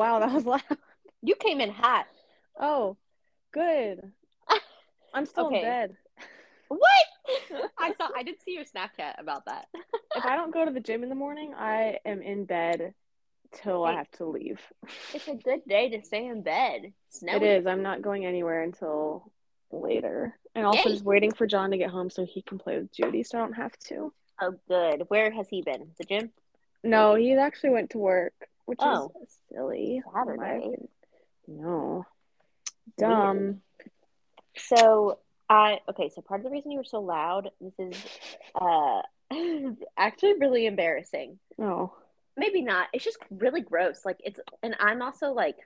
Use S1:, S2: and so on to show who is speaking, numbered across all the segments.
S1: wow, that was loud.
S2: You came in hot.
S1: Oh, good. I'm still
S2: Okay.
S1: in bed.
S2: What? I saw. I did see your Snapchat about that.
S1: If I don't go to the gym in the morning, I am in bed till I have to leave.
S2: It's a good day to stay in bed. Snowy.
S1: It is. I'm not going anywhere until later. And also
S2: Yay.
S1: just waiting for John to get home so he can play with Judy so I don't have to.
S2: Oh, good. Where has he been? The gym.
S1: No, he actually went to work, which
S2: Oh.
S1: is silly.
S2: Saturday.
S1: No. Dumb.
S2: So I okay. So part of the reason you were so loud. This is uh actually really embarrassing.
S1: Oh.
S2: maybe not it's just really gross like it's and i'm also like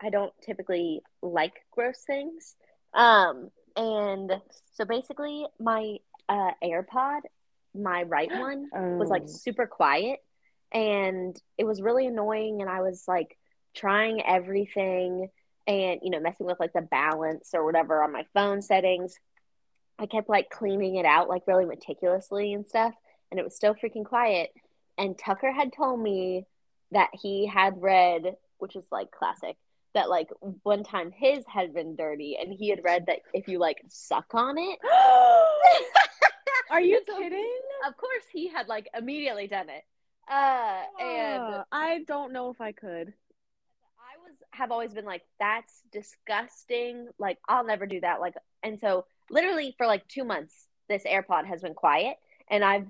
S2: i don't typically like gross things um and so basically my uh airpod my right one was like
S1: Oh.
S2: super quiet and it was really annoying and i was like trying everything and you know messing with like the balance or whatever on my phone settings. I kept like cleaning it out like really meticulously and stuff and it was still freaking quiet. And tucker had told me that he had read which is like classic that like one time his had been dirty and he had read that if you like suck on it
S1: Are you
S2: So-
S1: kidding?
S2: of course he had like immediately done it uh and
S1: Uh, I don't know if I could.
S2: I was have always been like that's disgusting. Like I'll never do that. Like and so literally for like 2 months this AirPod has been quiet. And I've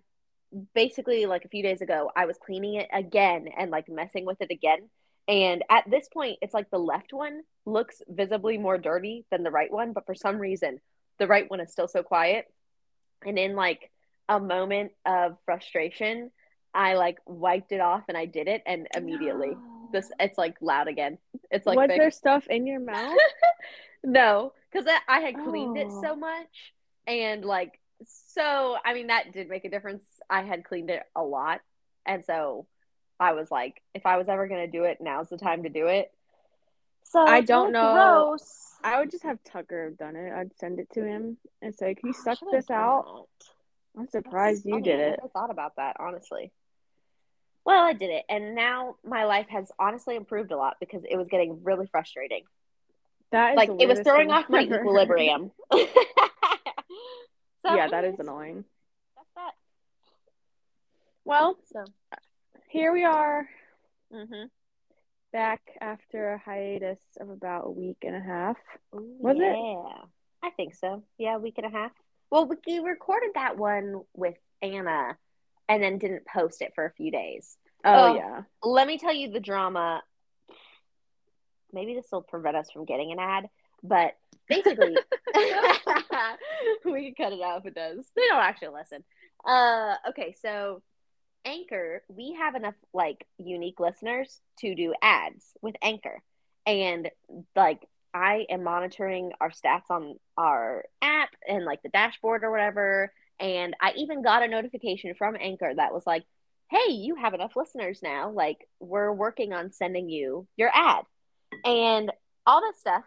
S2: basically like a few days ago I was cleaning it again and like messing with it again. And at this point it's like the left one looks visibly more dirty than the right one. But for some reason the right one is still so quiet. And in like a moment of frustration I like wiped it off and I did it and immediately this it's like loud again. It's like
S1: was
S2: fixed.
S1: there stuff in your mouth?
S2: no, because I, I had cleaned it
S1: Oh.
S2: so much and like so. I mean that did make a difference. I had cleaned it a lot, and so I was like, if I was ever gonna do it, now's the time to do it. So
S1: I don't know.
S2: Gross.
S1: I would just have Tucker have done it. I'd send it to him and say, "Can you
S2: I
S1: suck this out?"
S2: that.
S1: I'm surprised
S2: That's
S1: you
S2: funny.
S1: did
S2: I
S1: it.
S2: never thought about that, honestly. Well, I did it, and now my life has honestly improved a lot because it was getting really frustrating.
S1: That is
S2: like it was throwing off my
S1: ever
S2: equilibrium. so,
S1: yeah, that is annoying.
S2: That's that.
S1: Well,
S2: So,
S1: here we are
S2: hmm
S1: back after a hiatus of about a week and a half. Was
S2: was
S1: it?
S2: Yeah, I think so. Yeah, a week and a half. Well, we, we recorded that one with Anna, and then didn't post it for a few days.
S1: Oh,
S2: Oh.
S1: yeah.
S2: Let me tell you the drama. Maybe this will prevent us from getting an ad, but basically, we can cut it out if it does. They don't actually listen. Uh, okay, so Anchor, we have enough like unique listeners to do ads with Anchor, and like I am monitoring our stats on our app and like the dashboard or whatever. And I even got a notification from Anchor that was like, hey, you have enough listeners now. Like, we're working on sending you your ad and all that stuff.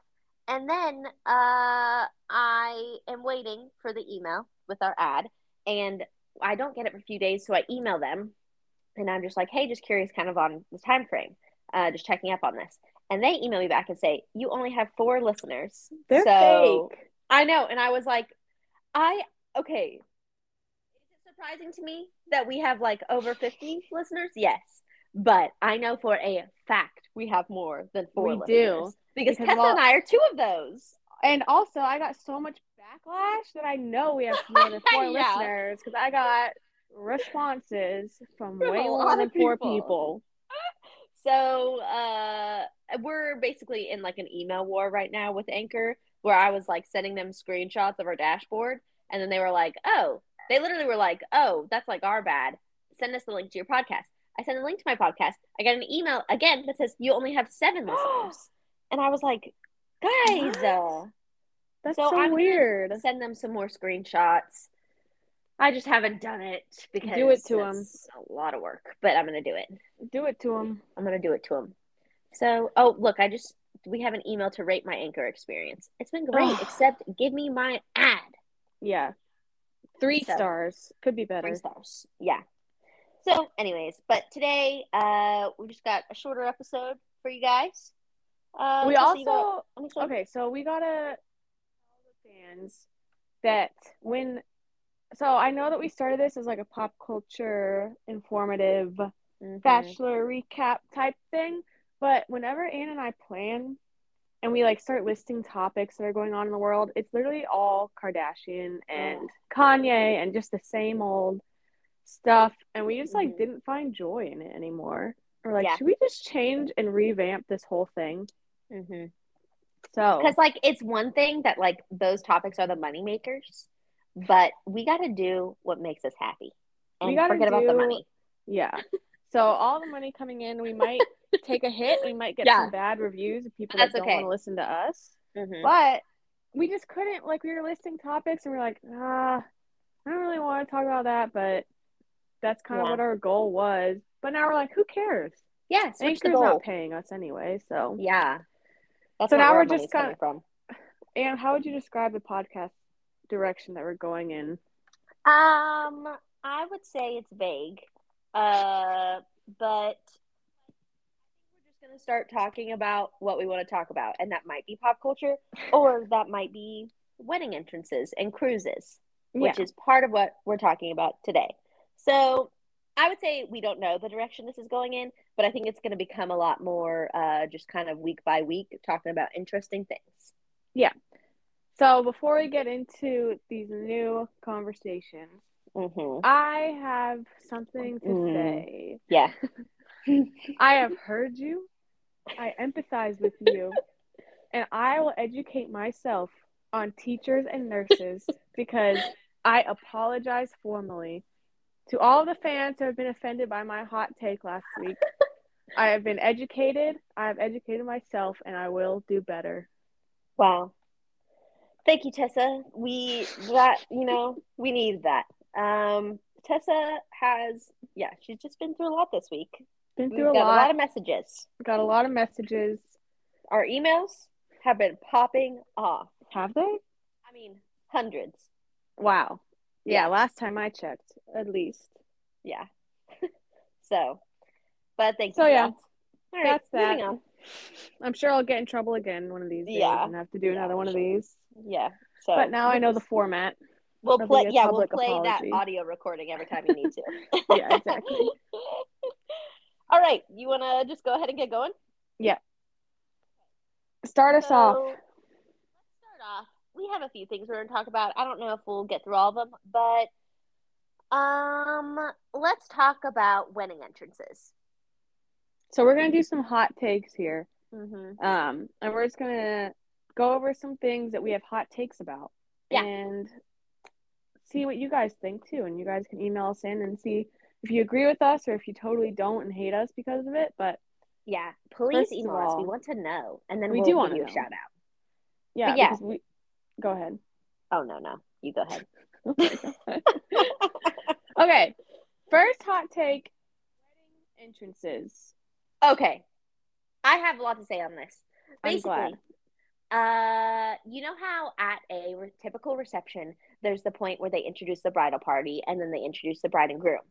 S2: And then uh, I am waiting for the email with our ad, and I don't get it for a few days. So I email them, and I'm just like, hey, just curious kind of on the time frame, uh, just checking up on this. And they email me back and say, you only have four listeners.
S1: They're
S2: so,
S1: fake.
S2: I know. And I was like, I, okay. Surprising to me that we have like over 50 listeners? Yes. But I know for a fact we have more than four
S1: We do.
S2: Because,
S1: Because
S2: Tessa and I are two of those.
S1: And also, I got so much backlash that I know we have more than four
S2: Yeah.
S1: listeners because I got responses from
S2: From
S1: way more than four
S2: people. So uh, we're basically in like an email war right now with Anchor, where I was like sending them screenshots of our dashboard, and then they were like, "Oh," they literally were like, "Oh, that's like our bad. Send us the link to your podcast." I sent a link to my podcast. I got an email again that says you only have seven listeners, and I was like, "Guys, uh,
S1: That's
S2: So
S1: so,
S2: I'm
S1: weird.
S2: send them some more screenshots." I just haven't done it because
S1: Do it to 'em.
S2: it's a lot of work, but I'm gonna do it.
S1: Do it to them.
S2: I'm gonna do it to them. So, oh look, I just we have an email to rate my anchor experience. It's been great, except give me my ad.
S1: Yeah. Three
S2: So-
S1: stars. Could be better.
S2: Three stars. Yeah. So, anyways, but today uh we just got a shorter episode for you guys. Uh,
S1: we also okay, so we gotta tell the fans that when so I know that we started this as like a pop culture informative
S2: Mhm.
S1: bachelor recap type thing, but whenever Anne and I plan and we like start listing topics that are going on in the world, it's literally all Kardashian and Kanye and just the same old stuff and we just like
S2: Mhm.
S1: didn't find joy in it anymore. Or like
S2: Yeah.
S1: should we just change and revamp this whole thing?
S2: Mhm.
S1: So
S2: Because like it's one thing that like those topics are the money makers, but we got to do what makes us happy and forget about the money.
S1: Yeah. So all the money coming in, we might take a hit. We might get
S2: Yeah.
S1: some bad reviews of people
S2: That's
S1: that don't
S2: okay.
S1: want to listen to us.
S2: Mhm.
S1: But we just couldn't. Like we were listing topics, and we are like, ah, I don't really want to talk about that. But that's kind of what our goal was. But now we're like, who cares?
S2: Yeah,
S1: Anchor's not paying us anyway. So,
S2: Yeah, that's
S1: So now we're just
S2: kind of from.
S1: and how would you describe the podcast direction that we're going in?
S2: Um, I would say it's vague. Uh, but we're just gonna start talking about what we want to talk about, and that might be pop culture, or that might be wedding entrances and cruises, which
S1: yeah.
S2: is part of what we're talking about today. So I would say we don't know the direction this is going in, but I think it's going to become a lot more uh, just kind of week by week talking about interesting things. Yeah.
S1: So before we get into these new conversations,
S2: hmm
S1: I have something to
S2: Mm.
S1: say.
S2: Yeah.
S1: I have heard you. I empathize with you. And I will educate myself on teachers and nurses because I apologize formally to all the fans who have been offended by my hot take last week. I have been educated. I have educated myself, and I will do better.
S2: Wow. Thank you, Tessa. We that you know we need that. Um, Tessa has yeah, she's just been through a lot this week.
S1: Been
S2: We've
S1: through a
S2: got
S1: lot.
S2: a lot of messages.
S1: got a lot of messages.
S2: Our emails have been popping off.
S1: Have they?
S2: I mean, hundreds.
S1: Wow. Yeah,
S2: Yeah.
S1: last time I checked, at least.
S2: Yeah. so, but thank
S1: So,
S2: you. for
S1: yeah.
S2: All right,
S1: that's that.
S2: moving on.
S1: I'm sure I'll get in trouble again one of these days
S2: Yeah.
S1: and have to do
S2: Yeah,
S1: another one of these.
S2: Yeah. So,
S1: But now I know the format.
S2: We'll play. Yeah, we'll play
S1: apology.
S2: that audio recording every time you need to.
S1: Yeah, exactly.
S2: All right, you want to just go ahead and get going? Yeah.
S1: Start us off.
S2: Let's start off. We have a few things we're going to talk about. I don't know if we'll get through all of them, but um, let's talk about wedding entrances.
S1: So we're gonna do some hot takes here.
S2: Mm-hmm.
S1: Um, and we're just gonna go over some things that we have hot takes about.
S2: Yeah.
S1: And see what you guys think too. And you guys can email us in and see if you agree with us or if you totally don't and hate us because of it. But
S2: Yeah, please email us. We want to know, and then
S1: we
S2: we'll
S1: do wanna
S2: you a shout out.
S1: yeah,
S2: But yeah.
S1: we go ahead.
S2: Oh no, no, you go ahead.
S1: okay. First hot take wedding entrances.
S2: okay, I have a lot to say on this.
S1: I'm
S2: Basically,
S1: glad.
S2: Uh, you know how at a re- typical reception, there's the point where they introduce the bridal party and then they introduce the bride and groom.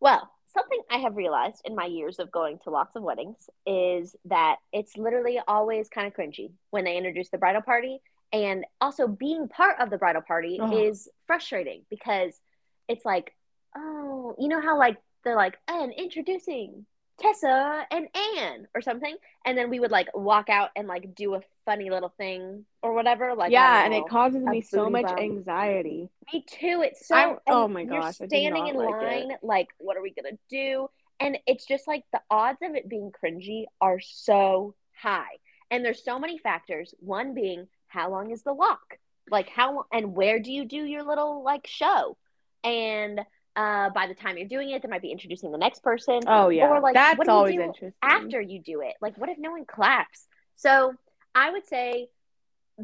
S2: Well, something I have realized in my years of going to lots of weddings is that it's literally always kind of cringy when they introduce the bridal party. And also, being part of the bridal party is frustrating because it's like, oh, you know how like they're like, and introducing Tessa and Anne or something, and then we would like walk out and like do a funny little thing or whatever. Like
S1: yeah, and it causes me so much anxiety.
S2: Me too. It's so.
S1: I'm- oh my gosh, I
S2: standing in
S1: like it.
S2: line, like, what are we gonna do? And it's just like the odds of it being cringy are so high, and there's so many factors. One being how long is the walk? Like how and where do you do your little like show? And uh, by the time you're doing it, they might be introducing the next person.
S1: Oh yeah,
S2: Or, like,
S1: that's
S2: what do you
S1: always
S2: do
S1: interesting.
S2: after you do it. Like, what if no one claps? So I would say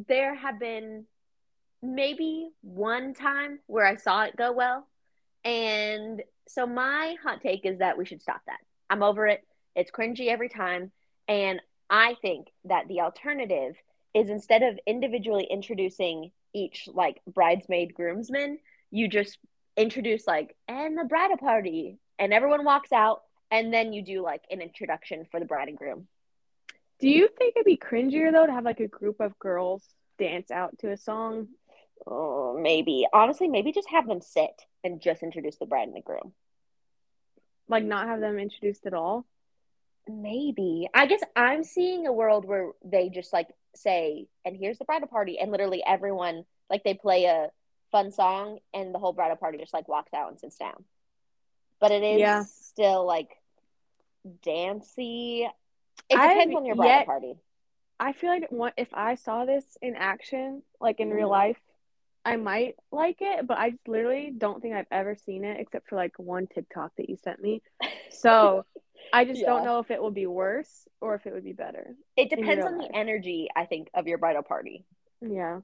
S2: there have been maybe one time where I saw it go well. And so my hot take is that we should stop that. I'm over it. It's cringy every time. And I think that the alternative is instead of individually introducing each like bridesmaid groomsman, you just introduce like and the bridal party and everyone walks out and then you do like an introduction for the bride and groom.
S1: Do you think it'd be cringier though to have like a group of girls dance out to a song?
S2: Oh, maybe. Honestly, maybe just have them sit and just introduce the bride and the groom.
S1: Like not have them introduced at all?
S2: Maybe. I guess I'm seeing a world where they just like say, and here's the bridal party, and literally everyone like they play a fun song and the whole bridal party just like walks out and sits down. But it is
S1: Yeah.
S2: still like dancey. It depends
S1: I've
S2: on your bridal
S1: yet-
S2: party.
S1: I feel like one, if I saw this in action, like in real
S2: Mhm.
S1: life, I might like it, but I just literally don't think I've ever seen it except for like one TikTok that you sent me. So I just
S2: Yeah.
S1: don't know if it will be worse or if it would be better.
S2: It depends on
S1: life.
S2: the energy, I think, of your bridal party.
S1: Yeah.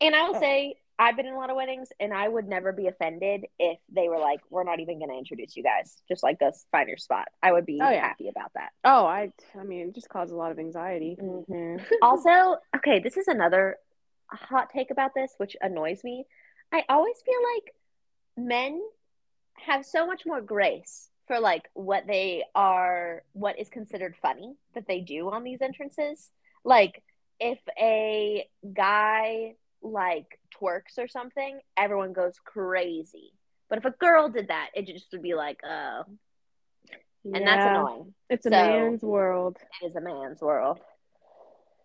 S2: And I will
S1: Oh.
S2: say, I've been in a lot of weddings, and I would never be offended if they were like, "We're not even going to introduce you guys. Just like us, find your spot." I would be
S1: Oh, yeah.
S2: happy about that.
S1: Oh, I I mean, it just causes a lot of anxiety.
S2: Mm-hmm. also, okay, this is another hot take about this, which annoys me. I always feel like men have so much more grace for like what they are, what is considered funny that they do on these entrances. Like, if a guy like twerks or something, everyone goes crazy. But if a girl did that, it just would be like, oh, and that's annoying.
S1: It's a
S2: So-
S1: man's world,
S2: It is a man's world.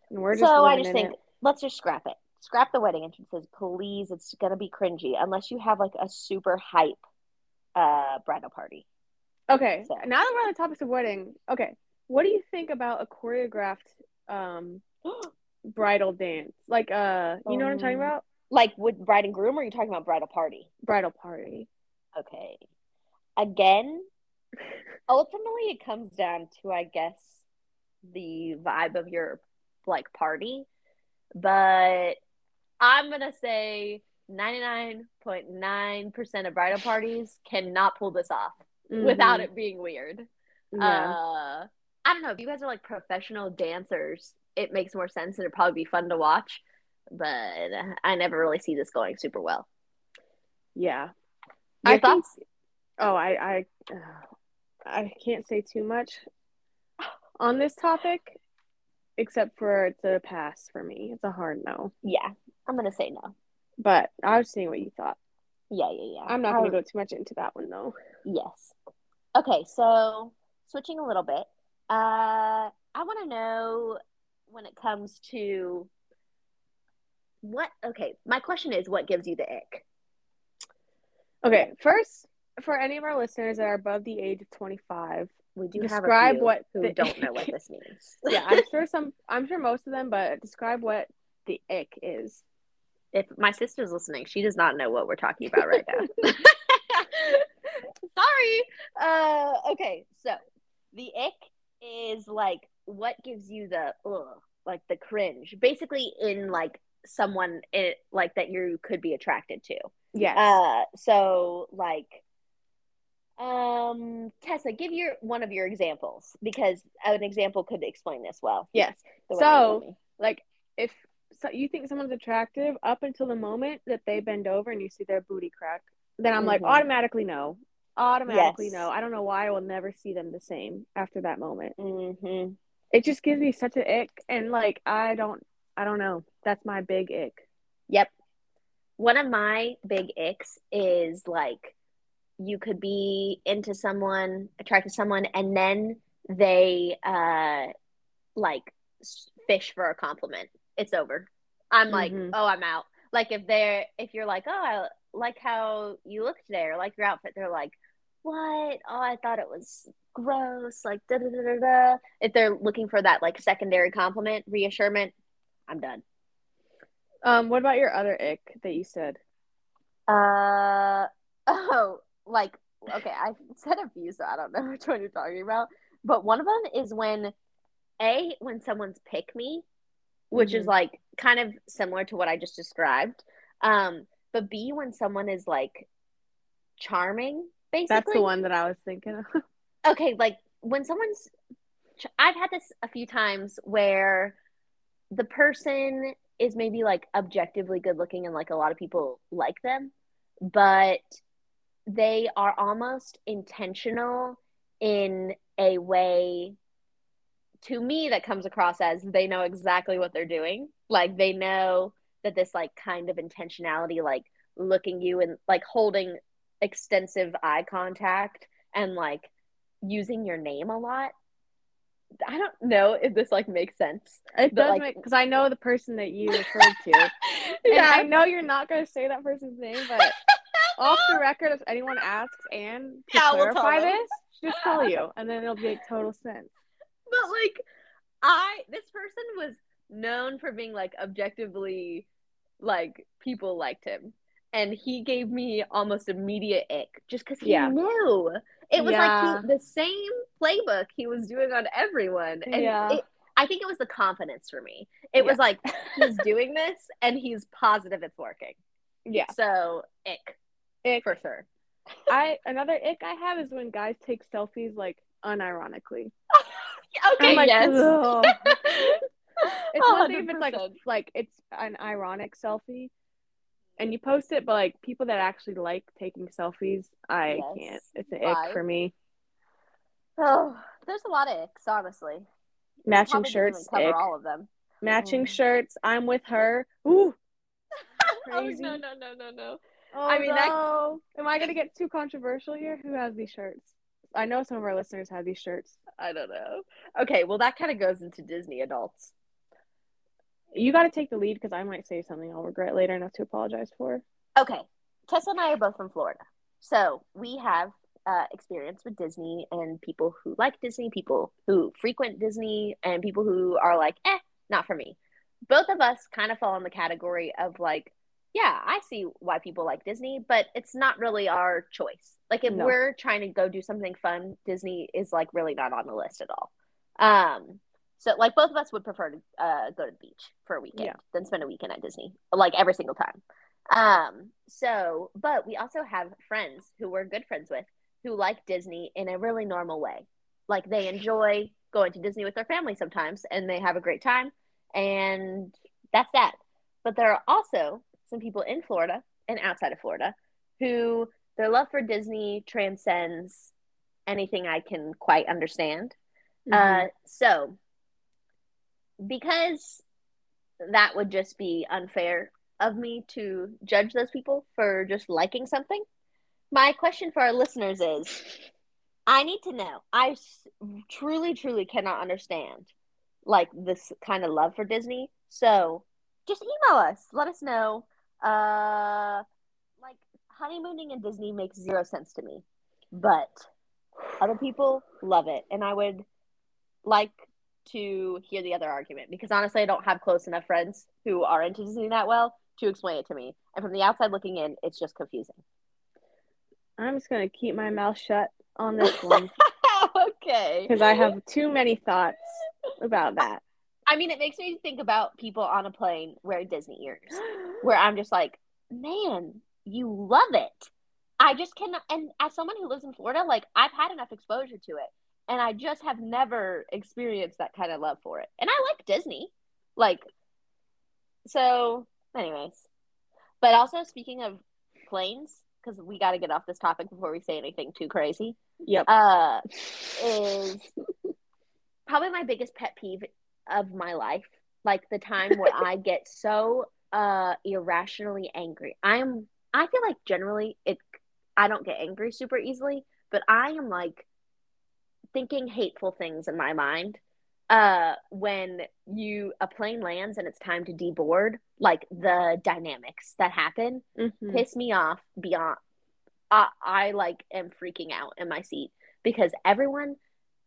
S1: and we're just
S2: so I just think
S1: it.
S2: let's just scrap it. Scrap the wedding entrances, please. It's gonna be cringy unless you have like a super hype uh bridal party.
S1: Okay,
S2: So-
S1: now that we're on the topics of wedding, okay, what do you think about a choreographed um bridal dance? Like, uh, you know what I'm talking
S2: Um,
S1: about?
S2: like with bride and groom, or are you talking about bridal party?
S1: Bridal party.
S2: Okay. Again, ultimately it comes down to I guess the vibe of your like party. But I'm gonna say 99.9% of bridal parties cannot pull this off without
S1: Mhm.
S2: it being weird.
S1: Yeah.
S2: Uh, I don't know. If you guys are like professional dancers, it makes more sense and it'd probably be fun to watch. But I never really see this going super well.
S1: yeah.
S2: Your
S1: I
S2: thoughts?
S1: think. Oh, I I uh, I can't say too much on this topic, except for it's a pass for me. It's a hard no.
S2: Yeah, I'm gonna say no.
S1: But I was seeing what you thought.
S2: Yeah, yeah, yeah.
S1: I'm not to go too much into that one though.
S2: Yes. Okay, so switching a little bit, uh, I want to know when it comes to what. Okay, my question is, what gives you the ick?
S1: Okay, first, for any of our listeners that are above the age of 25,
S2: We do
S1: Describe
S2: have a few
S1: what
S2: who
S1: the-
S2: don't know what this means.
S1: yeah, I'm sure some, I'm sure most of them, but describe what the ick is.
S2: if my sister's listening, she does not know what we're talking about right now. Sorry. Uh, okay, so the ick is like what gives you the ugh, like the cringe, basically in like someone it like that you could be attracted to.
S1: Yeah.
S2: Uh, so like, um, Tessa, give your one of your examples because an example could explain this well.
S1: yes. So-
S2: you told me.
S1: Like if so you think someone's attractive up until the moment that they bend over and you see their booty crack, then I'm like
S2: Mhm.
S1: automatically no. Automatically
S2: Yes.
S1: no. I don't know why I will never see them the same after that moment.
S2: Mhm.
S1: It just gives me such an ick and like I don't I don't know. That's my big ick.
S2: Yep. One of my big icks is like you could be into someone, attracted to someone, and then they uh like fish for a compliment. It's over. I'm like,
S1: Mhm.
S2: oh, I'm out. Like if they're if you're like, oh, I like how you look today, or like your outfit, they're like, what? Oh, I thought it was gross. Like da da da da. If they're looking for that like secondary compliment, reassurance, I'm done.
S1: Um what about your other ick that you said?
S2: Uh oh, like okay, I said a few, so I don't know which one you're talking about. But one of them is when a when someone's pick me, which is
S1: Mhm.
S2: like kind of similar to what I just described. Um, but B when someone is like charming, basically.
S1: That's the one that I was thinking of.
S2: okay, like when someone's, I've had this a few times where the person is maybe like objectively good looking and like a lot of people like them, but they are almost intentional in a way to me that comes across as they know exactly what they're doing. Like they know that this like kind of intentionality, like looking you and like holding extensive eye contact and like using your name a lot. I don't know if this like makes sense.
S1: It does
S2: like-
S1: make because I know the person that you referred to. And
S2: yeah.
S1: I know you're not gonna say that person's name, but off the record, if anyone asks and to
S2: Yeah, we'll
S1: clarify this, just tell you, and then it'll make total sense.
S2: but like I this person was known for being like objectively like people liked him. And he gave me almost immediate ick just because he
S1: Yeah.
S2: knew. It was
S1: Yeah.
S2: like he, the same playbook he was doing on everyone. And
S1: Yeah.
S2: it, I think it was the confidence for me. It was like he's doing this and he's positive it's working.
S1: Yeah,
S2: So ick
S1: ick.
S2: for sure.
S1: I another ick I have is when guys take selfies like unironically.
S2: Okay,
S1: like,
S2: yes.
S1: It's one thing if it's like like it's an ironic selfie, and you post it, but like people that actually like taking selfies, I
S2: Yes.
S1: can't. It's an
S2: Why?
S1: ick for me.
S2: Oh, there's a lot of icks, honestly.
S1: Matching
S2: Probably didn't even
S1: shirts,
S2: cover
S1: ick.
S2: all of them.
S1: Matching
S2: Mm.
S1: shirts. I'm with her. Ooh.
S2: Oh no no no no no.
S1: Oh,
S2: I mean, that-
S1: Am I gonna get too controversial here? Who has these shirts? I know some of our listeners have these shirts.
S2: I don't know. Okay, well that kind of goes into Disney adults.
S1: You got to take the lead because I might say something I'll regret later enough to apologize for.
S2: Okay, Tessa and I are both from Florida, so we have uh, experience with Disney and people who like Disney, people who frequent Disney, and people who are like, eh, not for me. Both of us kind of fall in the category of like, yeah, I see why people like Disney, but it's not really our choice. Like if
S1: No.
S2: we're trying to go do something fun, Disney is like really not on the list at all. Um, so like both of us would prefer to uh, go to the beach for a weekend
S1: Yeah.
S2: than spend a weekend at Disney, like every single time. Um, so, but we also have friends who we're good friends with who like Disney in a really normal way. Like they enjoy going to Disney with their family sometimes and they have a great time and that's that. But there are also some people in Florida and outside of Florida who their love for Disney transcends anything I can quite understand.
S1: Mm-hmm.
S2: Uh, so because that would just be unfair of me to judge those people for just liking something. My question for our listeners is I need to know. I truly, truly cannot understand like this kind of love for Disney. So just email us. Let us know. Uh, like honeymooning in Disney makes zero sense to me, but other people love it, and I would like to hear the other argument because honestly, I don't have close enough friends who are into Disney that well to explain it to me. And from the outside looking in, it's just confusing.
S1: I'm just gonna keep my mouth shut on this one
S2: okay.
S1: because I have too many thoughts about that.
S2: I mean, it makes me think about people on a plane wearing Disney ears, where I'm just like, man, you love it. I just cannot. And as someone who lives in Florida, like I've had enough exposure to it, and I just have never experienced that kind of love for it. And I like Disney, like. So, anyways, but also speaking of planes, because we got to get off this topic before we say anything too crazy.
S1: Yep.
S2: Uh, is probably my biggest pet peeve of my life. Like the time where I get so uh irrationally angry. I'm I feel like generally it I don't get angry super easily, but I am like thinking hateful things in my mind. Uh when you a plane lands and it's time to deboard, like the dynamics that happen
S1: Mhm.
S2: piss me off beyond I, I like am freaking out in my seat because everyone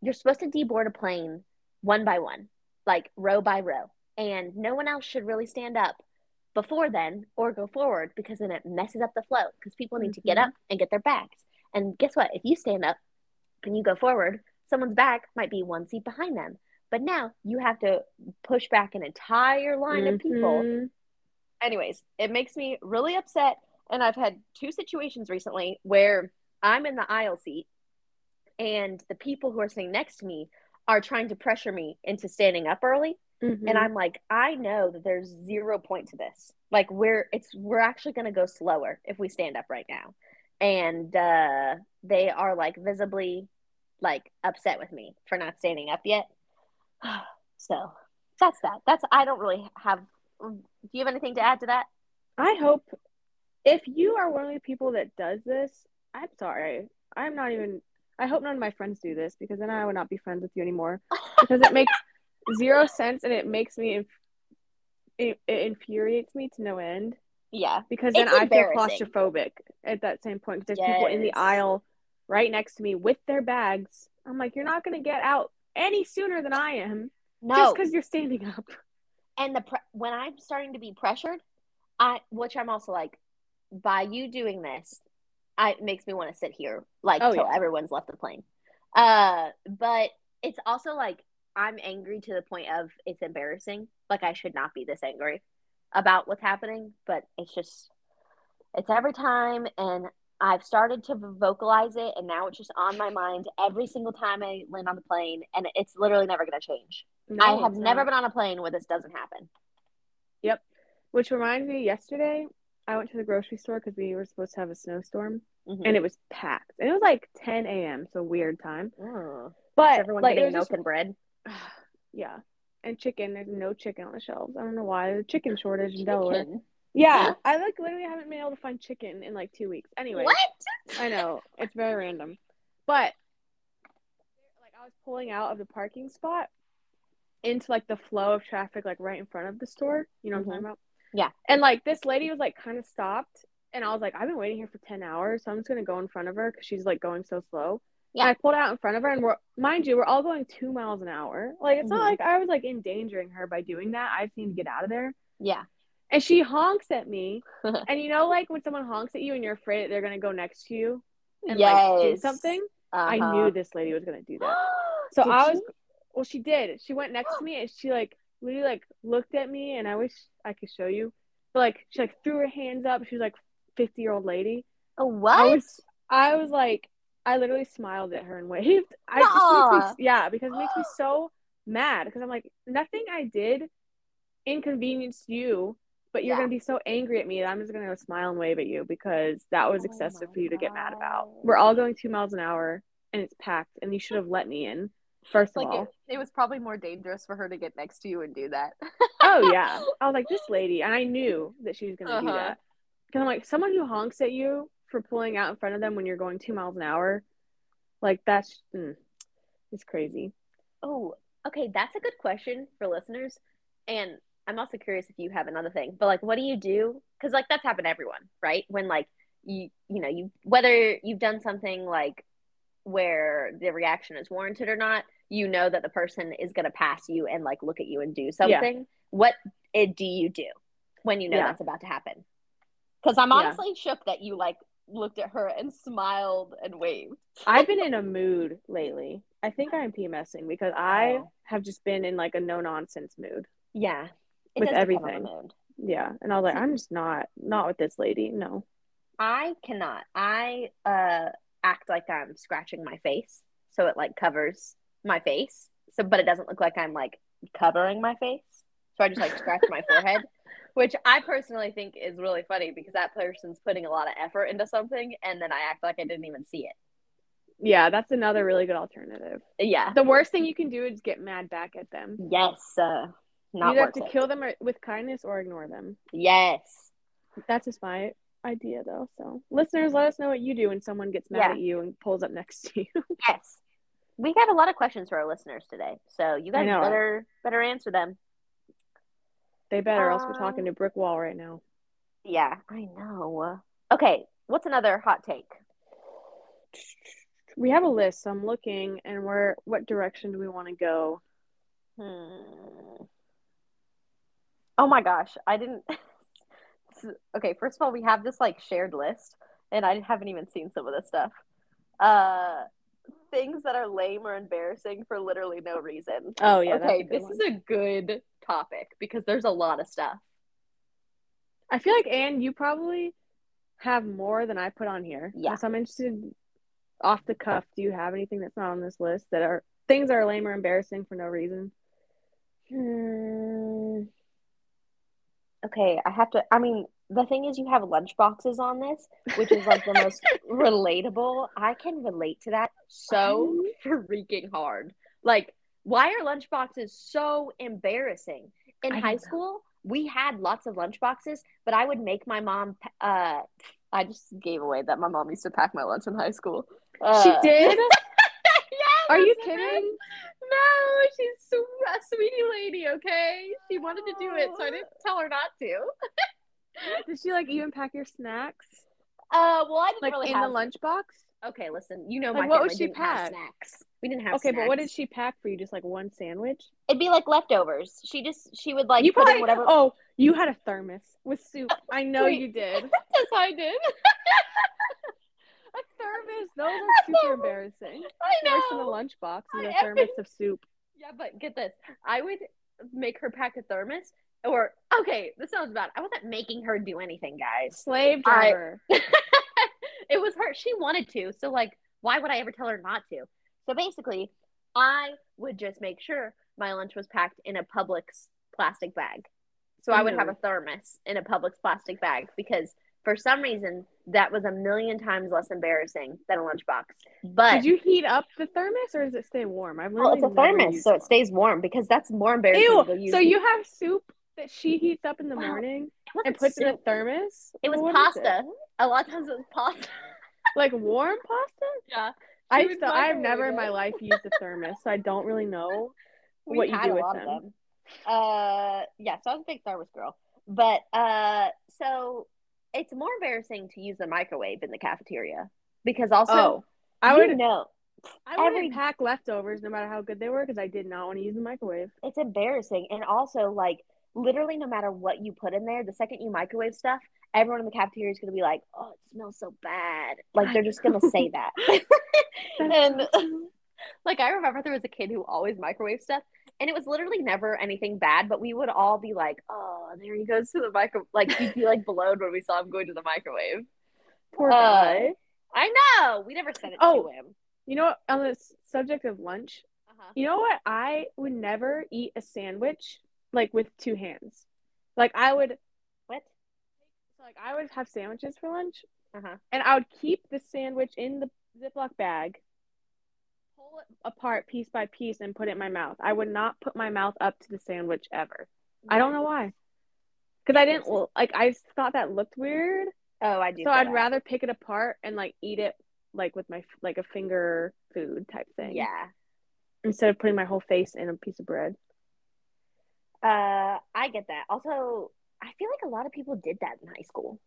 S2: you're supposed to deboard a plane one by one like row by row and no one else should really stand up before then or go forward because then it messes up the flow because people need to get
S1: Mhm.
S2: up and get their bags and guess what if you stand up and you go forward someone's back might be one seat behind them but now you have to push back an entire line of people
S1: Mhm.
S2: anyways, it makes me really upset. And I've had two situations recently where I'm in the aisle seat and the people who are sitting next to me are trying to pressure me into standing up early.
S1: Mhm.
S2: And I'm like, I know that there's zero point to this. Like we're it's we're actually gonna go slower if we stand up right now. And uh they are like visibly like upset with me for not standing up yet. so that's that. That's I don't really have. Do you have anything to add to that?
S1: I hope if you are one of the people that does this, I'm sorry. I'm not even. I hope none of my friends do this because then I would not be friends with you anymore because it makes zero sense and it makes me. Inf- it, it infuriates me to no end
S2: Yeah.
S1: because then I feel claustrophobic at that same point. there's people in the aisle right next to me with their bags. I'm like, you're not gonna get out any sooner than I am
S2: No.
S1: just because you're standing up.
S2: and the pre- when I'm starting to be pressured, I which I'm also like, by you doing this, I it makes me want to sit here like
S1: Oh,
S2: till
S1: yeah.
S2: everyone's left the plane. Uh, but it's also like I'm angry to the point of it's embarrassing. Like I should not be this angry about what's happening, but it's just it's every time and I've started to vocalize it and now it's just on my mind every single time I land on the plane and it's literally never going to change.
S1: No,
S2: I have never been on a plane where this doesn't happen. Yep.
S1: Which reminds me, yesterday I went to the grocery store because we were supposed to have a snowstorm,
S2: Mhm.
S1: and it was packed. And it was like 10 a.m., so weird time.
S2: Mm.
S1: But
S2: everyone
S1: like,
S2: getting milk
S1: was
S2: and bread?
S1: yeah, and chicken. There's no chicken on the shelves. I don't know why. There's a chicken shortage in Delaware. Yeah, I like literally haven't been able to find chicken in like two weeks. Anyway,
S2: What?
S1: I know it's very random, but like I was pulling out of the parking spot into like the flow of traffic, like right in front of the store. You know what I'm talking about?
S2: Yeah.
S1: And like this lady was like kind of stopped, and I was like, I've been waiting here for ten hours, so I'm just gonna go in front of her because she's like going so slow.
S2: Yeah.
S1: And I pulled out in front of her, and we're mind you, we're all going two miles an hour. Like it's
S2: Mhm.
S1: not like I was like endangering her by doing that. I just need to get out of there.
S2: Yeah.
S1: And she honks at me. and you know, like when someone honks at you and you're afraid that they're gonna go next to you and like do something. I
S2: Uh-huh.
S1: knew this lady was gonna do that. So
S2: Did
S1: I was
S2: she?
S1: well, she did. She went next to me and she like literally like looked at me and I wish I could show you. But like she like threw her hands up. She was like fifty year old lady.
S2: Oh, what?
S1: I was I was like I literally smiled at her and waved. I just me, yeah, because it makes me so mad because I'm like nothing I did inconvenienced you, but you're
S2: Yeah.
S1: gonna be so angry at me that I'm just gonna go smile and wave at you because that was
S2: Oh
S1: excessive
S2: my
S1: for you to get mad about. We're all going two miles an hour and it's packed and you should have let me in. First of
S2: like
S1: all.
S2: it, it was probably more dangerous for her to get next to you and do that.
S1: Oh yeah. I was like, this lady, and I knew that she was gonna do
S2: Uh-huh.
S1: that. Because I'm like, someone who honks at you for pulling out in front of them when you're going two miles an hour, like that's mm, it's crazy.
S2: Oh, okay. That's a good question for listeners. And I'm also curious if you have another thing. But like, what do you do? Because like that's happened to everyone, right? When like you you know you whether you've done something like where the reaction is warranted or not, you know that the person is gonna pass you and like look at you and do something. What it, do you do when you know
S1: Yeah.
S2: that's about to happen? Because I'm
S1: Yeah.
S2: honestly shook that you like looked at her and smiled and waved.
S1: I've been in a mood lately. I think I'm PMSing because I
S2: Oh.
S1: have just been in like a no nonsense mood.
S2: Yeah, it
S1: With
S2: does depend on the
S1: everything. Yeah. And I was like, I'm just not not with this lady. No.
S2: I cannot. I uh act like I'm scratching my face, so it like covers my face. So, but it doesn't look like I'm like covering my face. So I just like scratch my forehead, which I personally think is really funny because that person's putting a lot of effort into something, and then I act like I didn't even see it.
S1: Yeah, that's another really good alternative.
S2: Yeah.
S1: The worst thing you can do is get mad back at them.
S2: Yes. Uh, not
S1: either have to
S2: it.
S1: kill them or, with kindness or ignore them.
S2: Yes.
S1: That's just my idea, though. So, listeners, let us know what you do when someone gets mad
S2: Yeah.
S1: at you and pulls up next to you.
S2: Yes. We got a lot of questions for our listeners today, so you guys better better answer them.
S1: they better, else we're talking
S2: Um,
S1: to brick wall right now.
S2: Yeah, I know. Okay, what's another hot take?
S1: We have a list, so I'm looking, and where what direction do we want to go?
S2: Hmm. Oh my gosh, I didn't. okay, first of all, we have this like shared list, and I haven't even seen some of this stuff. Uh, things that are lame or embarrassing for literally no reason.
S1: Oh yeah,
S2: okay, this
S1: one.
S2: is a good topic because there's a lot of stuff.
S1: I feel like, Anne, you probably have more than I put on here.
S2: Yeah.
S1: So I'm interested, off the cuff, do you have anything that's not on this list that are things that are lame or embarrassing for no reason?
S2: Hmm. Okay, I have to. I mean, the thing is, you have lunch boxes on this, which is like the most relatable. I can relate to that so freaking hard. Like Why are lunch boxes so embarrassing? In
S1: I
S2: high
S1: know.
S2: school, we had lots of lunch boxes, but I would make my mom. Uh, I just gave away that my mom used to pack my lunch in high school. Uh,
S1: she did.
S2: yeah,
S1: Are you kidding?
S2: No, she's so, a sweetie lady. Okay, she wanted to do it, so I didn't tell her not to.
S1: Did she like even pack your snacks
S2: Uh, well, I didn't
S1: like
S2: really
S1: in
S2: have.
S1: the lunchbox?
S2: Okay, listen, you know
S1: Like,
S2: my
S1: what would she pack?
S2: snacks. We didn't have.
S1: Okay, but what did she pack for you? Just like one sandwich?
S2: It'd be like leftovers. She just she would like
S1: you
S2: put
S1: probably
S2: in whatever.
S1: Oh, you had a thermos with soup. I know
S2: Wait.
S1: you did.
S2: yes, I did.
S1: A thermos. Those are super embarrassing.
S2: I
S1: Worse than a lunchbox
S2: I
S1: a thermos of soup.
S2: Yeah, but get this. I would make her pack a thermos, or okay, this sounds bad. I wasn't making her do anything, guys.
S1: Slave
S2: I-
S1: driver.
S2: it was her. She wanted to. So like, why would I ever tell her not to? So basically, I would just make sure my lunch was packed in a Publix plastic bag. So I would have a thermos in a Publix plastic bag because for some reason that was a million times less embarrassing than a lunchbox. But
S1: Did you heat up the thermos or does it stay warm? I've
S2: well, it's a thermos, so
S1: it.
S2: it stays warm because that's more embarrassing.
S1: Ew. So you have soup that she heats up in the morning and puts in a thermos?
S2: It was
S1: Well, what is
S2: pasta. A lot of times it was pasta.
S1: Like warm pasta?
S2: yeah.
S1: I still, I've never in my life used a thermos, so I don't really know.
S2: We
S1: what you do
S2: a
S1: with
S2: lot
S1: them.
S2: of them. Uh, yeah, so I was a big thermos girl, but uh, so it's more embarrassing to use the microwave in the cafeteria because also
S1: Oh, I would.
S2: know
S1: I wouldn't
S2: every-
S1: pack leftovers no matter how good they were because I did not want to use the microwave.
S2: it's embarrassing, and also like literally no matter what you put in there, the second you microwave stuff, everyone in the cafeteria is gonna be like, "Oh, it smells so bad." Like they're just gonna say that. and like I remember there was a kid who always microwave stuff, and it was literally never anything bad. But we would all be like, "Oh, there he goes to the micro." Like he'd be like blown when we saw him going to the microwave.
S1: Poor
S2: Uh,
S1: guy.
S2: I know. We never said it
S1: Oh.
S2: to him.
S1: You know what? On the subject of lunch,
S2: Uh-huh.
S1: you know what? I would never eat a sandwich like with two hands. Like I would,
S2: What?
S1: like I would have sandwiches for lunch,
S2: Uh-huh.
S1: and I would keep the sandwich in the Ziploc bag, apart piece by piece, and put it in my mouth. I would not put my mouth up to the sandwich ever. I don't know why. Because I didn't like. I thought that looked weird,
S2: Oh, I do.
S1: so I'd
S2: that.
S1: rather pick it apart and like eat it like with my like a finger food type thing.
S2: Yeah.
S1: Instead of putting my whole face in a piece of bread.
S2: Uh, I get that. Also, I feel like a lot of people did that in high school.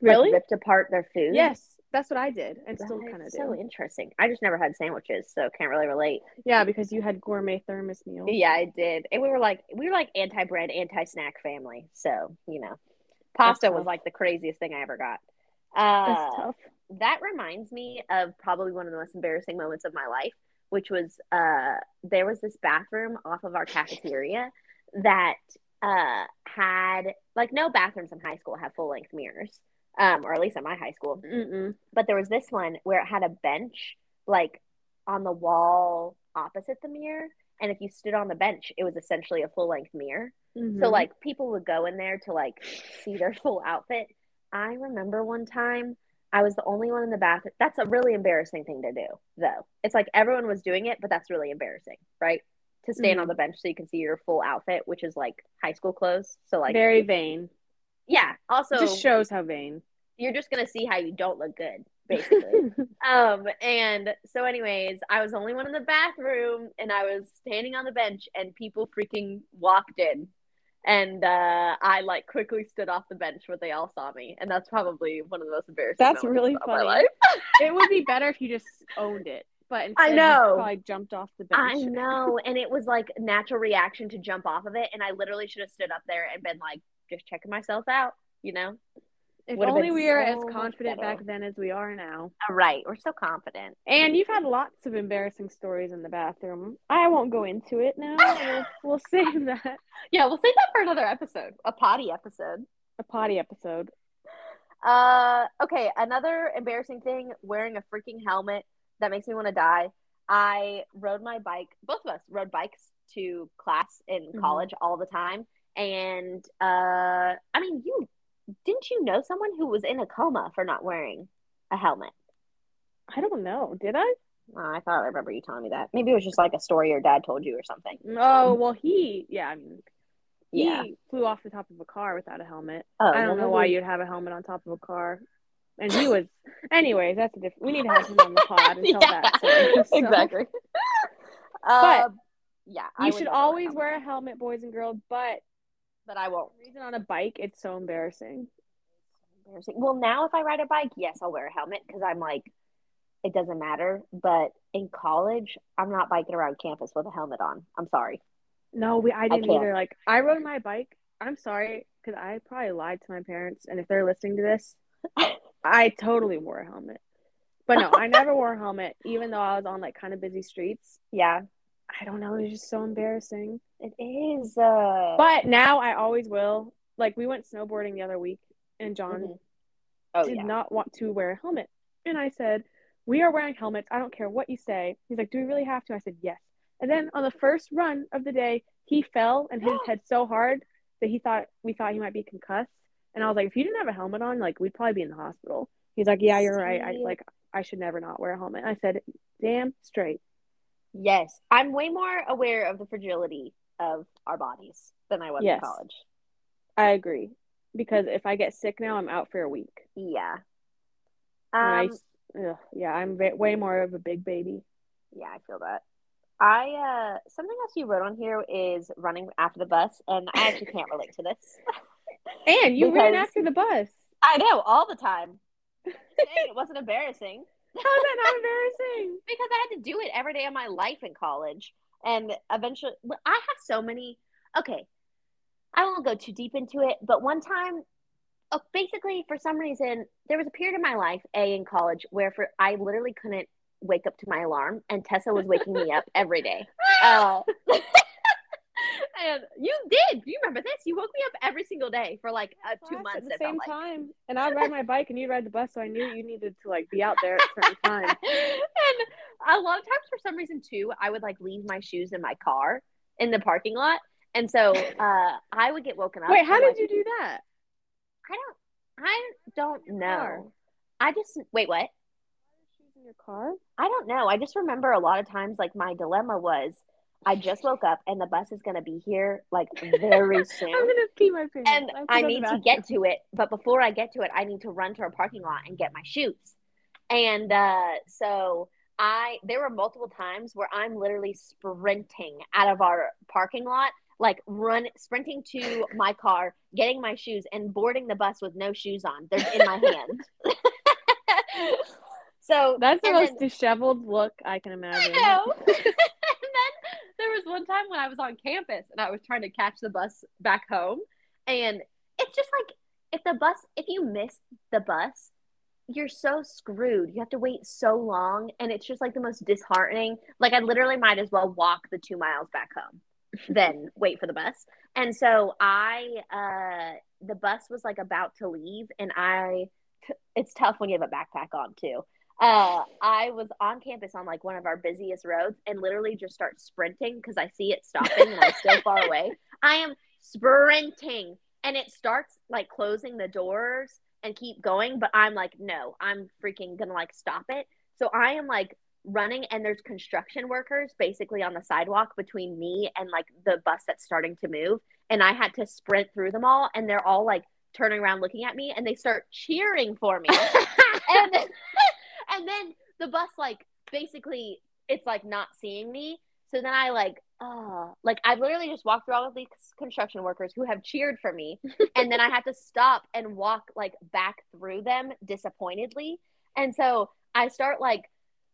S1: Really?
S2: Like, ripped apart their food.
S1: Yes, that's what I did, and
S2: That
S1: still kind of
S2: so
S1: do.
S2: interesting. I just never had sandwiches, so can't really relate.
S1: Yeah, because you had gourmet thermos meals.
S2: Yeah, I did. And we were like we were like anti bread, anti snack family. So, you know. Pasta was like the craziest thing I ever got.
S1: that's
S2: Uh
S1: tough.
S2: that reminds me of probably one of the most embarrassing moments of my life, which was uh there was this bathroom off of our cafeteria that uh had like no bathrooms in high school have full length mirrors. Um, or at least at my high school.
S1: Mm-mm.
S2: But there was this one where it had a bench like on the wall opposite the mirror. And if you stood on the bench, it was essentially a full length mirror. So
S1: Mhm.
S2: like people would go in there to like see their full outfit. I remember one time I was the only one in the bathroom. That's a really embarrassing thing to do, though. It's like everyone was doing it, but that's really embarrassing, right? To stand
S1: Mhm.
S2: on the bench so you can see your full outfit, which is like high school clothes. So like
S1: very vain.
S2: Yeah. Also
S1: It just shows how vain.
S2: you're just gonna see how you don't look good, basically. Um, and so, anyways, I was the only one in the bathroom, and I was standing on the bench, and people freaking walked in, and uh, I like quickly stood off the bench, but they all saw me, and that's probably one of the most embarrassing.
S1: That's really
S2: of my
S1: funny. it would be better if you just owned it, but instead
S2: I know.
S1: I jumped off the bench.
S2: I know, and it was like natural reaction to jump off of it, and I literally should have stood up there and been like, just checking myself out, you know.
S1: If
S2: Would've
S1: only we are
S2: so
S1: as confident back then as we are now.
S2: All right, we're so confident.
S1: And you've had lots of embarrassing stories in the bathroom. I won't go into it now. We'll, we'll save that.
S2: Yeah, we'll save that for another episode, a potty episode.
S1: A potty episode.
S2: Uh, okay, another embarrassing thing: wearing a freaking helmet that makes me want to die. I rode my bike. Both of us rode bikes to class in
S1: Mhm.
S2: college all the time, and uh, I mean, you didn't you know someone who was in a coma for not wearing a helmet?
S1: I don't know. Did I?
S2: Oh, I thought I remember you telling me that. Maybe it was just like a story your dad told you or something.
S1: Oh well, he yeah, I mean, he
S2: Yeah.
S1: flew off the top of a car without a helmet.
S2: Oh,
S1: I don't know why you'd have a helmet on top of a car. And he was, anyways. That's a different. We need to have him on the pod and tell that story. So,
S2: exactly.
S1: But
S2: Um, yeah,
S1: You should always
S2: helmet,
S1: wear a helmet, boys and girls. But
S2: but I won't.
S1: reason on a bike, it's so embarrassing.
S2: Embarrassing. Well, now if I ride a bike, yes, I'll wear a helmet because I'm like, it doesn't matter. But in college, I'm not biking around campus with a helmet on. I'm sorry.
S1: No, we. I didn't
S2: can't.
S1: either. Like I rode my bike. I'm sorry because I probably lied to my parents, and if they're listening to this, I totally wore a helmet. But no, I never wore a helmet, even though I was on like kind of busy streets.
S2: Yeah,
S1: I don't know. It was just so embarrassing.
S2: It is. Uh,
S1: But now I always will. Like we went snowboarding the other week, and John
S2: Mhm. oh
S1: did
S2: yeah,
S1: not want to wear a helmet, and I said, "We are wearing helmets. I don't care what you say." He's like, "Do we really have to?" I said, "Yes." And then on the first run of the day, he fell and hit his head so hard that he thought we thought he might be concussed. And I was like, "If you didn't have a helmet on, like we'd probably be in the hospital." He's like, "Yeah, you're right. I like I should never not wear a helmet." I said, "Damn straight."
S2: yes. I'm way more aware of the fragility of our bodies than I was
S1: Yes.
S2: in college.
S1: I agree because if I get sick now, I'm out for a week.
S2: Yeah. Um,
S1: I, ugh, yeah, I'm way more of a big baby.
S2: Yeah, I feel that. I uh something else you wrote on here is running after the bus, and I actually can't relate to this.
S1: And you ran after the bus.
S2: I know all the time. It wasn't embarrassing
S1: How is that not embarrassing?
S2: because I had to do it every day of my life in college, and eventually, I have so many. Okay, I won't go too deep into it, but one time, oh, basically, for some reason, there was a period in my life, a in college, where for I literally couldn't wake up to my alarm, and Tessa was waking me up every day. Uh, and you did. You remember this? You woke me up every single day for like uh, two months.
S1: at the same
S2: like.
S1: time, and I'd ride my bike and you'd ride the bus, so I knew you needed to like be out there at a certain time.
S2: and a lot of times, for some reason, too, I would like leave my shoes in my car in the parking lot, and so uh, I would get woken up.
S1: Wait, how did
S2: like,
S1: you do that?
S2: I don't. I don't know. I just wait. What?
S1: Shoes in your car?
S2: I don't know. I just remember a lot of times, like my dilemma was, I just woke up and the bus is gonna be here like very soon.
S1: I'm gonna pee my pants.
S2: and
S1: have
S2: I need to get to it. But before I get to it, I need to run to a parking lot and get my shoes. And uh, so I, there were multiple times where I'm literally sprinting out of our parking lot, like run, sprinting to my car, getting my shoes, and boarding the bus with no shoes on. They're in my hand. so
S1: That's the most
S2: then-
S1: disheveled look I can imagine.
S2: I know. and then there was one time when I was on campus and I was trying to catch the bus back home. And it's just like if the bus, if you miss the bus, you're so screwed. You have to wait so long. And it's just like the most disheartening. Like I literally might as well walk the two miles back home than wait for the bus. And so I, uh, the bus was like about to leave and I, it's tough when you have a backpack on too uh i was on campus on like one of our busiest roads and literally just start sprinting because i see it stopping and i'm still far away. I am sprinting and it starts like closing the doors and keep going but i'm like no i'm freaking gonna like stop it. So i am like running and there's construction workers basically on the sidewalk between me and like the bus that's starting to move and i had to sprint through them all and they're all like turning around looking at me and they start cheering for me. And then, and then the bus like basically it's like not seeing me. So then i like uh like i literally just walked through all of these construction workers who have cheered for me. And then i had to stop and walk like back through them disappointedly. And so i start like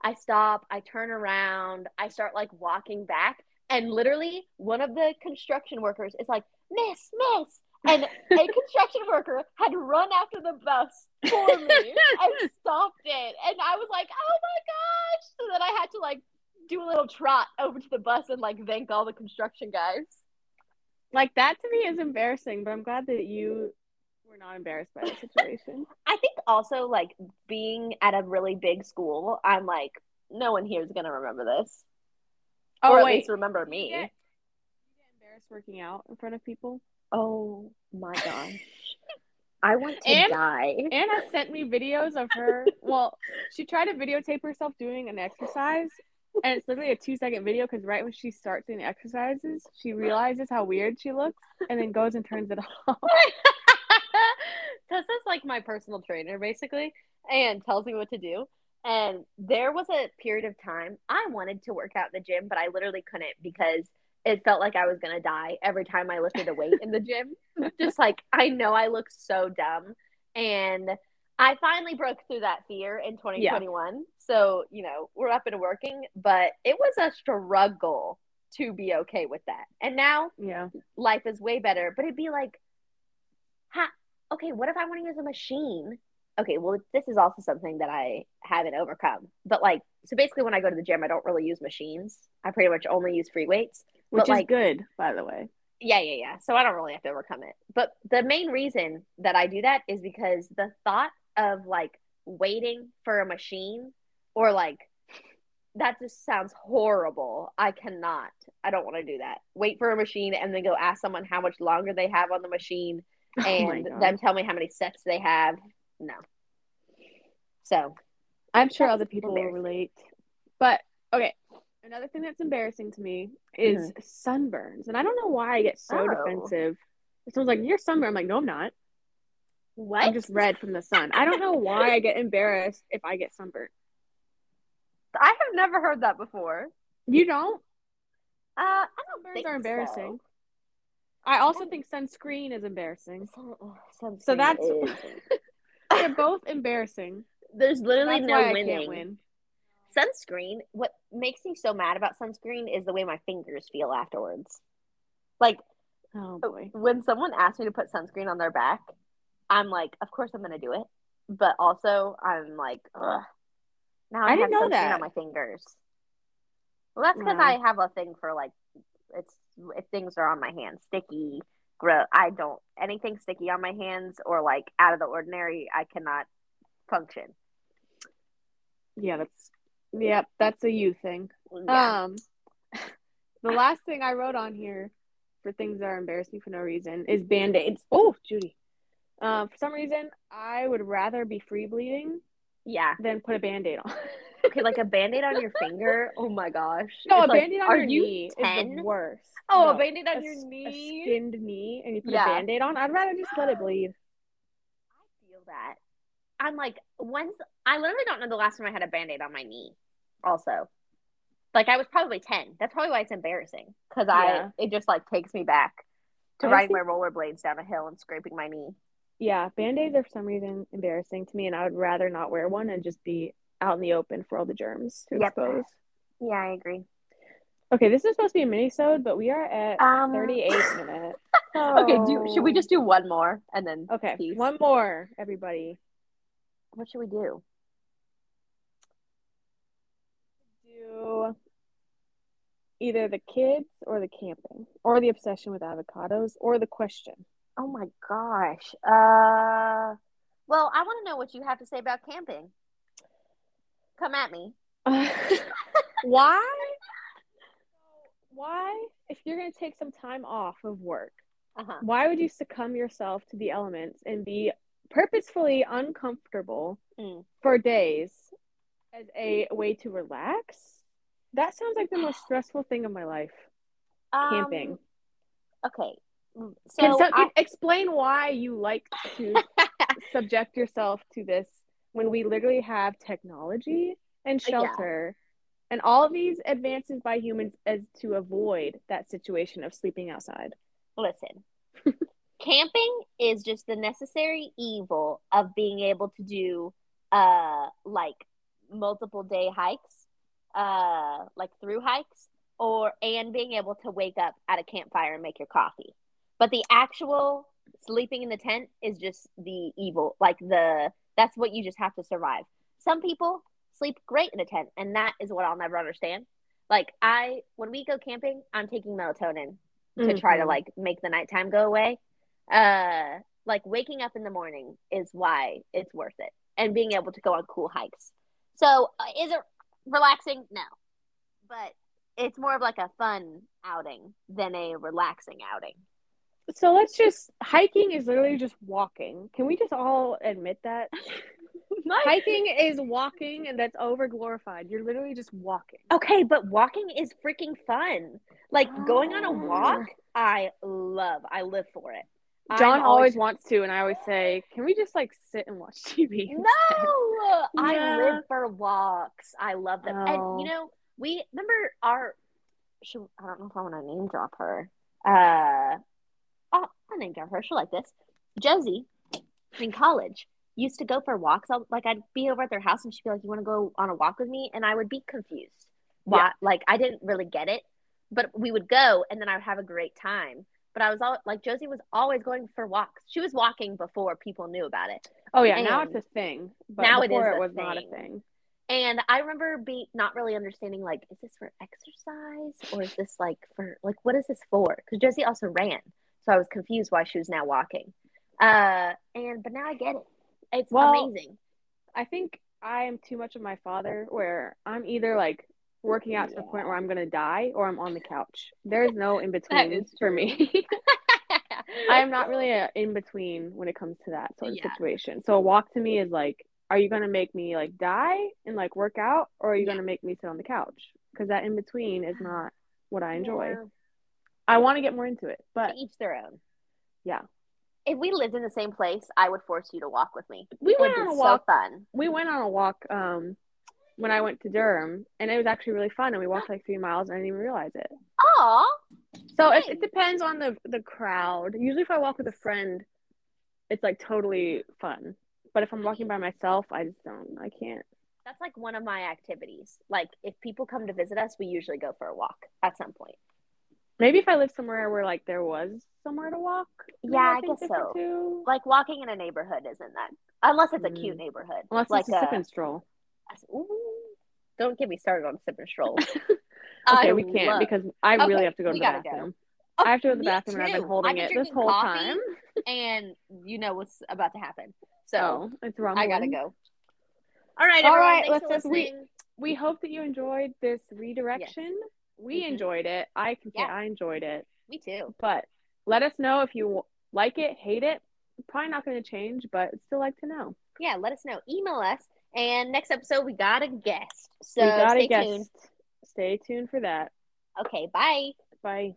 S2: i stop i turn around i start like walking back. And literally one of the construction workers is like miss miss and a construction worker had run after the bus for me and stopped it. And I was like, oh my gosh. So then I had to like do a little trot over to the bus and like thank all the construction guys.
S1: Like that to me is embarrassing, but I'm glad that you were not embarrassed by the situation.
S2: I think also like being at a really big school, I'm like, no one here is going to remember this.
S1: Oh
S2: or at
S1: wait,
S2: least remember me.
S1: You get, you get embarrassed working out in front of people.
S2: Oh my gosh. I want to
S1: And-
S2: die.
S1: Anna sent me videos of her. Well, she tried to videotape herself doing an exercise, and it's literally a two second video because right when she starts doing exercises, she realizes how weird she looks and then goes and turns it off.
S2: Tessa's like my personal trainer basically and tells me what to do. And there was a period of time I wanted to work out in the gym, but I literally couldn't because it felt like I was gonna die every time I lifted a weight in the gym. Just like I know I look so dumb. And I finally broke through that fear in 2021. So, you know, we're up and working, but it was a struggle to be okay with that. And now
S1: Yeah.
S2: life is way better. But it'd be like, ha, okay, what if I want to use a machine? Okay, well, this is also something that I haven't overcome. But like, so basically, when I go to the gym, I don't really use machines. I pretty much only use free weights.
S1: Which
S2: But,
S1: is
S2: like-
S1: good, by the way.
S2: Yeah, yeah, yeah. So I don't really have to overcome it. But the main reason that I do that is because the thought of like waiting for a machine or like that just sounds horrible. I cannot. I don't want to do that. Wait for a machine and then go ask someone how much longer they have on the machine
S1: Oh
S2: and
S1: God.
S2: them tell me how many sets they have. No. So,
S1: I'm sure other people will relate. But okay, another thing that's embarrassing to me is
S2: Mm-hmm.
S1: sunburns. And I don't know why I get so
S2: Oh.
S1: defensive. Someone's like, You're sunburned. I'm like, No, I'm not.
S2: what?
S1: I'm just red from the sun. I don't know why I get embarrassed if I get sunburned.
S2: I have never heard that before.
S1: You don't?
S2: Uh, I don't
S1: Sunburns
S2: think
S1: are embarrassing.
S2: so.
S1: I also think sunscreen is embarrassing.
S2: Sun- ugh, sunscreen
S1: So that's-
S2: is-
S1: They're both embarrassing.
S2: there's literally
S1: That's
S2: no winning.
S1: can't win.
S2: Sunscreen what makes me so mad about sunscreen is the way my fingers feel afterwards like
S1: Oh uh, boy.
S2: when someone asks me to put sunscreen on their back i'm like of course i'm gonna do it but also i'm like Ugh. now i,
S1: I
S2: have
S1: didn't know
S2: sunscreen
S1: that.
S2: on my fingers well that's because i have a thing for like it's if things are on my hands sticky gross i don't anything sticky on my hands or like out of the ordinary i cannot function
S1: Yeah, that's yep, that's a you thing.
S2: yeah.
S1: Um, the last thing I wrote on here for things that are embarrassing for no reason is band aids. Oh, Judy. Um, for some reason, I would rather be free bleeding
S2: yeah
S1: than put a band aid on.
S2: Okay, like a band-aid on your finger. Oh my gosh.
S1: no,
S2: It's
S1: a
S2: like,
S1: band aid on your
S2: you
S1: knee is
S2: 10?
S1: the worst.
S2: Oh,
S1: No,
S2: a band-aid on
S1: a
S2: your knee.
S1: A skinned knee, and you put
S2: Yeah.
S1: a band aid on. I'd rather just let it bleed.
S2: I feel that. I'm like, when's I literally don't know the last time I had a band-aid on my knee. Also. Like I was probably 10. That's probably why it's embarrassing. Because
S1: Yeah.
S2: I it just like takes me back to
S1: I
S2: riding
S1: think-
S2: my rollerblades down a hill and scraping my knee.
S1: Yeah, band aids are for some reason embarrassing to me, and I would rather not wear one and just be out in the open for all the germs to
S2: Yep.
S1: expose.
S2: Yeah, I agree.
S1: Okay, this is supposed to be a mini-sode, but we are at
S2: Um
S1: 38 minutes.
S2: Okay, do should we just do one more and then
S1: Okay,
S2: Peace.
S1: one more, everybody.
S2: What should we do?
S1: Do either the kids or the camping, or the obsession with avocados, or the question.
S2: Oh my gosh. Uh well, I want to know what you have to say about camping. Come at me.
S1: Why? Why, if you're going to take some time off of work,
S2: Uh-huh.
S1: why would you succumb yourself to the elements and be purposefully uncomfortable
S2: Mm.
S1: for days as a way to relax? That sounds like the most stressful thing of my life. Camping.
S2: Um, okay. Mm,
S1: Can
S2: So
S1: some-
S2: I,
S1: explain why you like to subject yourself to this when we literally have technology and
S2: Uh, Yeah.
S1: shelter and all of these advances by humans as to avoid that situation of sleeping outside.
S2: listen. camping is just the necessary evil of being able to do uh like multiple day hikes, uh like through hikes or and being able to wake up at a campfire and make your coffee. But the actual sleeping in the tent is just the evil, like the that's what you just have to survive. Some people sleep great in a tent and that is what I'll never understand. Like I when we go camping, I'm taking melatonin to try to
S1: Mhm.
S2: like make the nighttime go away. Uh like waking up in the morning is why it's worth it and being able to go on cool hikes. So, uh, is it relaxing? No. But it's more of like a fun outing than a relaxing outing.
S1: So let's just hiking is literally just walking. Can we just all admit that? hiking is walking and that's over glorified. You're literally just walking.
S2: Okay, but walking is freaking fun. Like going on a walk, I love. I live for it.
S1: John
S2: I'm
S1: always wants to, and I always say, "Can we just like sit and watch TV?" instead?"
S2: No, I
S1: Yeah.
S2: live for walks. I love them. And
S1: Oh.
S2: you know, we remember our. Should, I don't know if I want to name drop her. Uh, oh, I name drop her. She'll like this. Josie, in college, used to go for walks. I'll, like I'd be over at their house, and she'd be like, "You want to go on a walk with me?" And I would be confused. Why? Like I didn't really get it, but we would go, and then I would have a great time. But I was all like Josie was always going for walks. She was walking before people knew about it.
S1: Oh yeah, now it's a thing. But
S2: now it
S1: before
S2: is
S1: it was not a
S2: thing.
S1: thing.
S2: And I remember be not really understanding like, is this for exercise or is this like for like what is this for? Because Josie also ran, so I was confused why she was now walking. Uh, and but now I get it. It's
S1: Well,
S2: amazing.
S1: I think I am too much of my father, where I'm either like working out to the point where I'm gonna die, or I'm on the couch. There's no in between for me. I am not really a in between when it comes to that sort of
S2: Yeah.
S1: situation. So a walk to me is like, are you gonna make me like die and like work out, or are you
S2: Yeah.
S1: gonna make me sit on the couch? Because that in between is not what I enjoy.
S2: Yeah,
S1: I want to get more into it, but
S2: each their own.
S1: yeah,
S2: If we lived in the same place, I would force you to walk with me.
S1: we
S2: It
S1: went on a
S2: so
S1: walk.
S2: fun.
S1: We went on a walk um when I went to Durham, and it was actually really fun. And we walked like three miles, and I didn't even realize it.
S2: Aw,
S1: So it,
S2: Nice.
S1: it depends on the the crowd. Usually, if I walk with a friend, it's like totally fun. But if I'm walking by myself, I just don't. I can't.
S2: that's like one of my activities. Like if people come to visit us, we usually go for a walk at some point.
S1: Maybe if I lived somewhere where like there was somewhere to walk.
S2: Yeah, I guess so.
S1: Too.
S2: Like walking in a neighborhood isn't that unless it's a cute
S1: Mm.
S2: neighborhood.
S1: Unless
S2: like
S1: it's a sip and stroll.
S2: Ooh, don't get me started on sip and stroll.
S1: Okay, we can't
S2: love-
S1: because I
S2: Okay,
S1: really have to go to the
S2: gotta go.
S1: bathroom.
S2: Oh,
S1: I have to go to the bathroom, and I've been holding
S2: I've been
S1: it this whole time.
S2: and you know what's about to happen. So
S1: So it's rum.
S2: I gotta go. All right,
S1: All
S2: everyone.
S1: right, let's just- we- we hope that you enjoyed this redirection. We
S2: Mhm.
S1: enjoyed it. I can say
S2: Yeah.
S1: I enjoyed it.
S2: Me too.
S1: But let us know if you like it, hate it. Probably not going to change, but still like to know.
S2: Yeah, let us know. Email us. And next episode, we got a guest. So
S1: we got
S2: stay
S1: a guest.
S2: tuned.
S1: Stay tuned for that.
S2: Okay, bye.
S1: Bye.